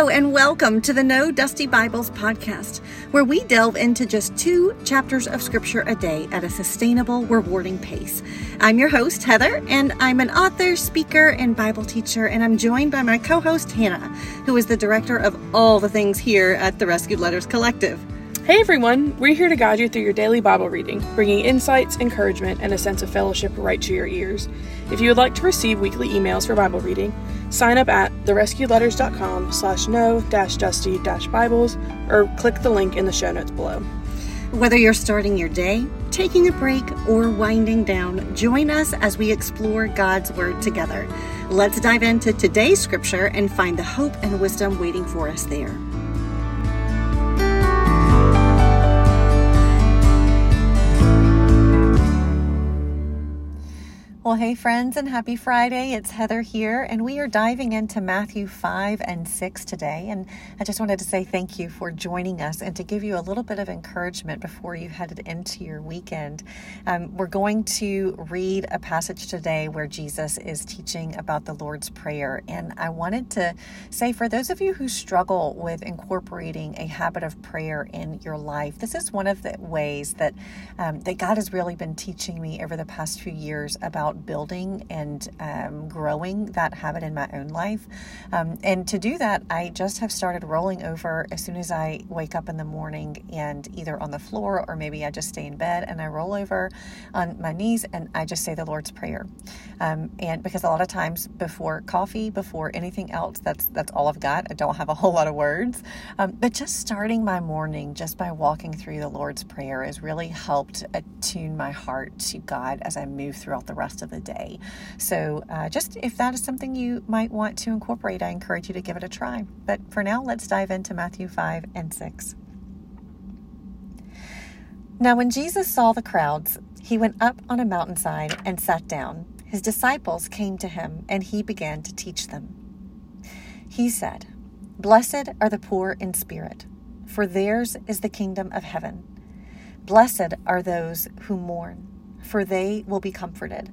Hello, and welcome to the No Dusty Bibles podcast, where we delve into just two chapters of Scripture a day at a sustainable, rewarding pace. I'm your host, Heather, and I'm an author, speaker, and Bible teacher, and I'm joined by my co host, Hannah, who is the director of all the things here at the Rescued Letters Collective. Hey everyone, we're here to guide you through your daily Bible reading, bringing insights, encouragement, and a sense of fellowship right to your ears. If you would like to receive weekly emails for Bible reading, sign up at therescuedletters.com slash no dash dusty dash Bibles or click the link in the show notes below. Whether you're starting your day, taking a break, or winding down, join us as we explore God's Word together. Let's dive into today's scripture and find the hope and wisdom waiting for us there. Well, hey, friends, and happy Friday. It's Heather here, and we are diving into Matthew 5 and 6 today. And I just wanted to say thank you for joining us and to give you a little bit of encouragement before you headed into your weekend. Um, we're going to read a passage today where Jesus is teaching about the Lord's Prayer. And I wanted to say for those of you who struggle with incorporating a habit of prayer in your life, this is one of the ways that, um, that God has really been teaching me over the past few years about about building and um, growing that habit in my own life. Um, and to do that, I just have started rolling over as soon as I wake up in the morning and either on the floor or maybe I just stay in bed and I roll over on my knees and I just say the Lord's Prayer. Um, and because a lot of times before coffee, before anything else, that's that's all I've got. I don't have a whole lot of words. Um, but just starting my morning just by walking through the Lord's Prayer has really helped attune my heart to God as I move throughout the rest of the day. So, uh, just if that is something you might want to incorporate, I encourage you to give it a try. But for now, let's dive into Matthew 5 and 6. Now, when Jesus saw the crowds, he went up on a mountainside and sat down. His disciples came to him, and he began to teach them. He said, Blessed are the poor in spirit, for theirs is the kingdom of heaven. Blessed are those who mourn, for they will be comforted.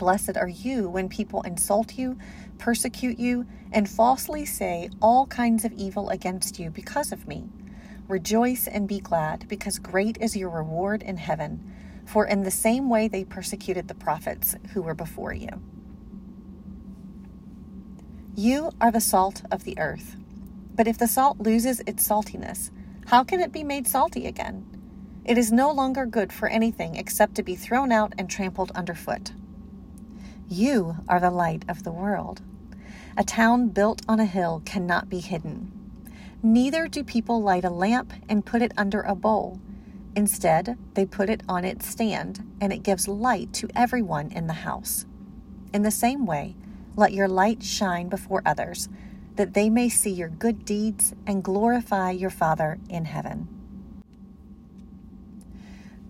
Blessed are you when people insult you, persecute you, and falsely say all kinds of evil against you because of me. Rejoice and be glad, because great is your reward in heaven. For in the same way they persecuted the prophets who were before you. You are the salt of the earth. But if the salt loses its saltiness, how can it be made salty again? It is no longer good for anything except to be thrown out and trampled underfoot. You are the light of the world. A town built on a hill cannot be hidden. Neither do people light a lamp and put it under a bowl. Instead, they put it on its stand, and it gives light to everyone in the house. In the same way, let your light shine before others, that they may see your good deeds and glorify your Father in heaven.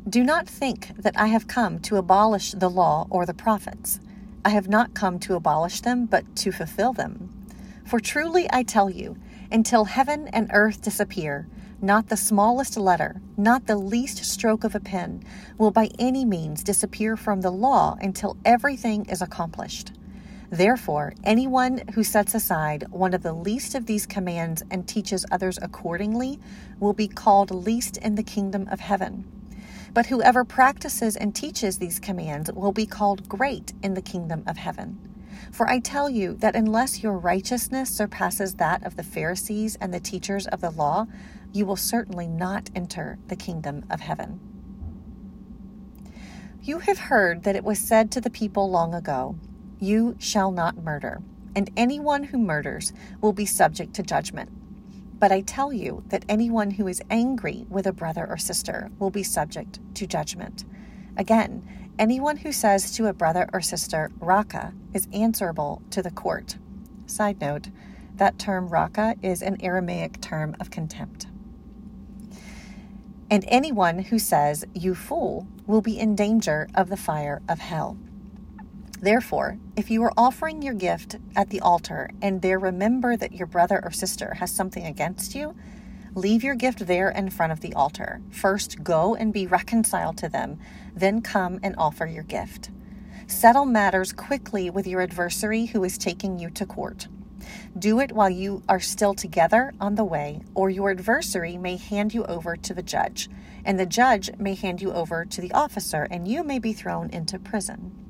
Do not think that I have come to abolish the law or the prophets. I have not come to abolish them, but to fulfill them. For truly I tell you, until heaven and earth disappear, not the smallest letter, not the least stroke of a pen, will by any means disappear from the law until everything is accomplished. Therefore, anyone who sets aside one of the least of these commands and teaches others accordingly will be called least in the kingdom of heaven. But whoever practices and teaches these commands will be called great in the kingdom of heaven. For I tell you that unless your righteousness surpasses that of the Pharisees and the teachers of the law, you will certainly not enter the kingdom of heaven. You have heard that it was said to the people long ago, You shall not murder, and anyone who murders will be subject to judgment. But I tell you that anyone who is angry with a brother or sister will be subject to judgment. Again, anyone who says to a brother or sister, Raca, is answerable to the court. Side note, that term Raca is an Aramaic term of contempt. And anyone who says, You fool, will be in danger of the fire of hell. Therefore, if you are offering your gift at the altar and there remember that your brother or sister has something against you, leave your gift there in front of the altar. First, go and be reconciled to them, then come and offer your gift. Settle matters quickly with your adversary who is taking you to court. Do it while you are still together on the way, or your adversary may hand you over to the judge, and the judge may hand you over to the officer, and you may be thrown into prison.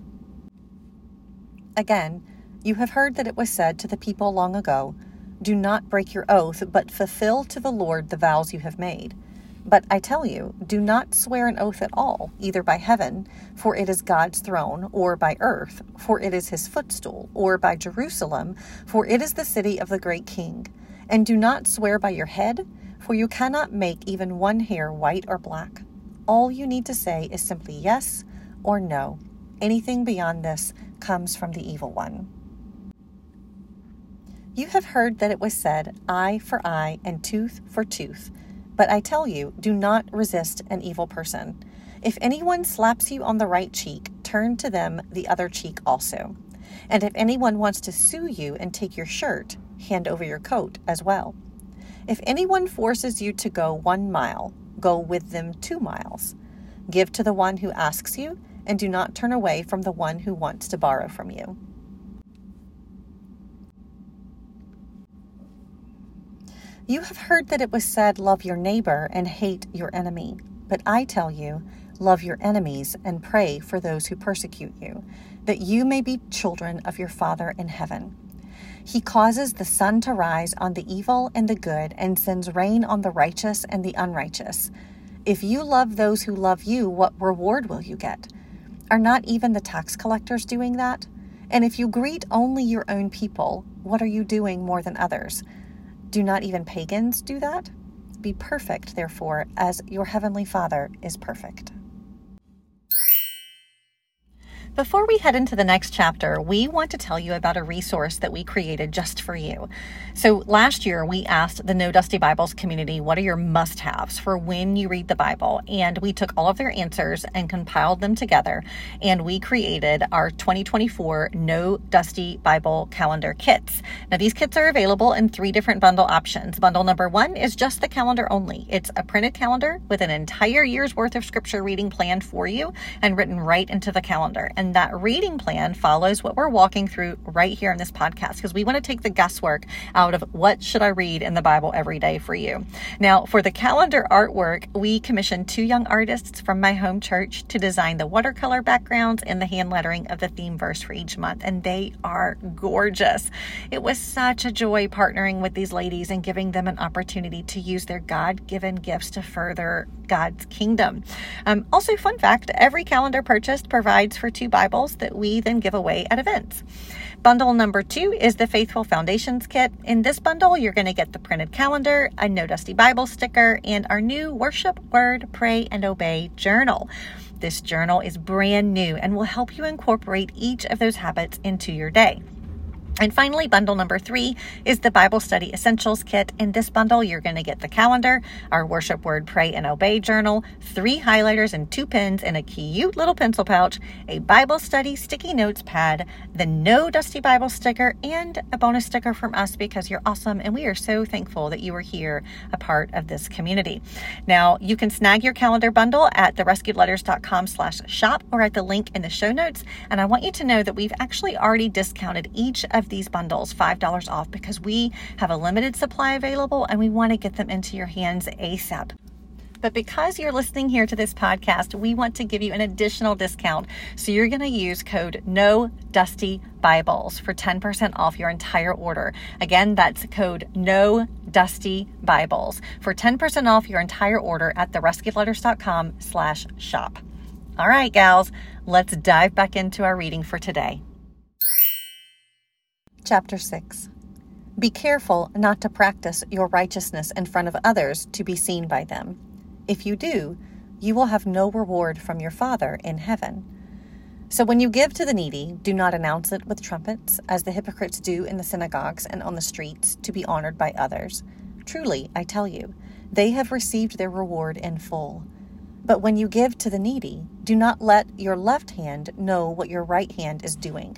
Again, you have heard that it was said to the people long ago, Do not break your oath, but fulfill to the Lord the vows you have made. But I tell you, do not swear an oath at all, either by heaven, for it is God's throne, or by earth, for it is his footstool, or by Jerusalem, for it is the city of the great king. And do not swear by your head, for you cannot make even one hair white or black. All you need to say is simply yes or no. Anything beyond this comes from the evil one. You have heard that it was said, eye for eye and tooth for tooth. But I tell you, do not resist an evil person. If anyone slaps you on the right cheek, turn to them the other cheek also. And if anyone wants to sue you and take your shirt, hand over your coat as well. If anyone forces you to go one mile, go with them two miles. Give to the one who asks you, and do not turn away from the one who wants to borrow from you. You have heard that it was said, Love your neighbor and hate your enemy. But I tell you, love your enemies and pray for those who persecute you, that you may be children of your Father in heaven. He causes the sun to rise on the evil and the good, and sends rain on the righteous and the unrighteous. If you love those who love you, what reward will you get? Are not even the tax collectors doing that? And if you greet only your own people, what are you doing more than others? Do not even pagans do that? Be perfect, therefore, as your heavenly Father is perfect. Before we head into the next chapter, we want to tell you about a resource that we created just for you. So, last year we asked the No Dusty Bibles community what are your must haves for when you read the Bible, and we took all of their answers and compiled them together, and we created our 2024 No Dusty Bible calendar kits. Now, these kits are available in three different bundle options. Bundle number one is just the calendar only, it's a printed calendar with an entire year's worth of scripture reading planned for you and written right into the calendar. And that reading plan follows what we're walking through right here in this podcast because we want to take the guesswork out of what should I read in the Bible every day for you. Now, for the calendar artwork, we commissioned two young artists from my home church to design the watercolor backgrounds and the hand lettering of the theme verse for each month, and they are gorgeous. It was such a joy partnering with these ladies and giving them an opportunity to use their God given gifts to further God's kingdom. Um, also, fun fact every calendar purchased provides for two Bibles that we then give away at events. Bundle number two is the Faithful Foundations Kit. In this bundle, you're going to get the printed calendar, a No Dusty Bible sticker, and our new Worship, Word, Pray, and Obey journal. This journal is brand new and will help you incorporate each of those habits into your day. And finally, bundle number three is the Bible Study Essentials Kit. In this bundle, you're going to get the calendar, our worship word, pray, and obey journal, three highlighters and two pens, and a cute little pencil pouch, a Bible study sticky notes pad, the No Dusty Bible sticker, and a bonus sticker from us because you're awesome. And we are so thankful that you are here, a part of this community. Now, you can snag your calendar bundle at therescuedletters.com slash shop or at the link in the show notes. And I want you to know that we've actually already discounted each of these bundles $5 off because we have a limited supply available and we want to get them into your hands ASAP. But because you're listening here to this podcast, we want to give you an additional discount. So you're going to use code No Dusty Bibles for 10% off your entire order. Again, that's code No Dusty Bibles for 10% off your entire order at therescuedletters.com slash shop. All right, gals, let's dive back into our reading for today. Chapter 6 Be careful not to practice your righteousness in front of others to be seen by them. If you do, you will have no reward from your Father in heaven. So when you give to the needy, do not announce it with trumpets, as the hypocrites do in the synagogues and on the streets, to be honored by others. Truly, I tell you, they have received their reward in full. But when you give to the needy, do not let your left hand know what your right hand is doing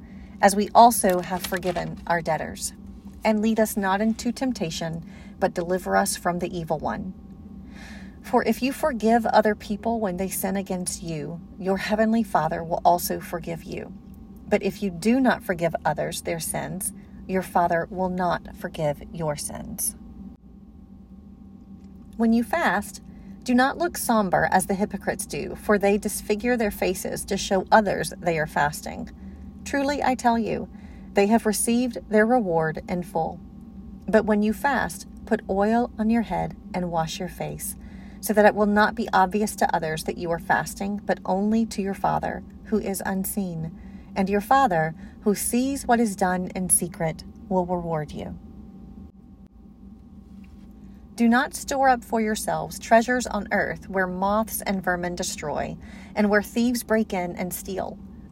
as we also have forgiven our debtors. And lead us not into temptation, but deliver us from the evil one. For if you forgive other people when they sin against you, your heavenly Father will also forgive you. But if you do not forgive others their sins, your Father will not forgive your sins. When you fast, do not look somber as the hypocrites do, for they disfigure their faces to show others they are fasting. Truly, I tell you, they have received their reward in full. But when you fast, put oil on your head and wash your face, so that it will not be obvious to others that you are fasting, but only to your Father, who is unseen. And your Father, who sees what is done in secret, will reward you. Do not store up for yourselves treasures on earth where moths and vermin destroy, and where thieves break in and steal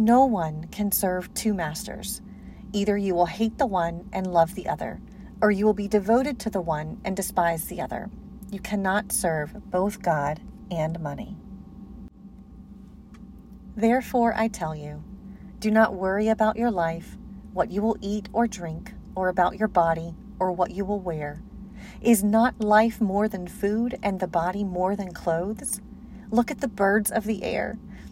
No one can serve two masters. Either you will hate the one and love the other, or you will be devoted to the one and despise the other. You cannot serve both God and money. Therefore, I tell you, do not worry about your life, what you will eat or drink, or about your body, or what you will wear. Is not life more than food, and the body more than clothes? Look at the birds of the air.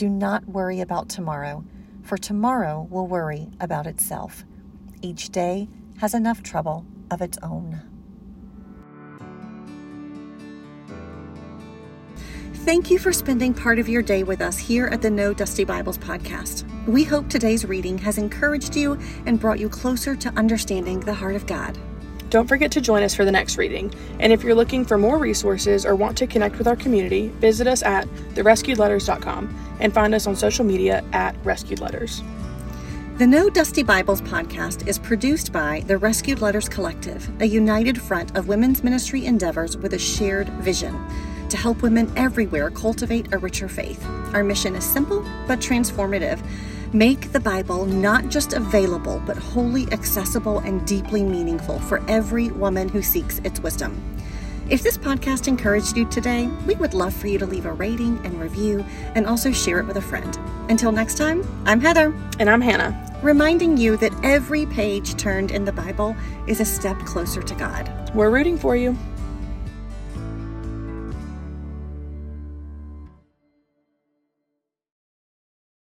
do not worry about tomorrow, for tomorrow will worry about itself. Each day has enough trouble of its own. Thank you for spending part of your day with us here at the No Dusty Bibles podcast. We hope today's reading has encouraged you and brought you closer to understanding the heart of God. Don't forget to join us for the next reading. And if you're looking for more resources or want to connect with our community, visit us at therescuedletters.com and find us on social media at Rescued Letters. The No Dusty Bibles podcast is produced by the Rescued Letters Collective, a united front of women's ministry endeavors with a shared vision to help women everywhere cultivate a richer faith. Our mission is simple but transformative Make the Bible not just available, but wholly accessible and deeply meaningful for every woman who seeks its wisdom. If this podcast encouraged you today, we would love for you to leave a rating and review and also share it with a friend. Until next time, I'm Heather. And I'm Hannah. Reminding you that every page turned in the Bible is a step closer to God. We're rooting for you.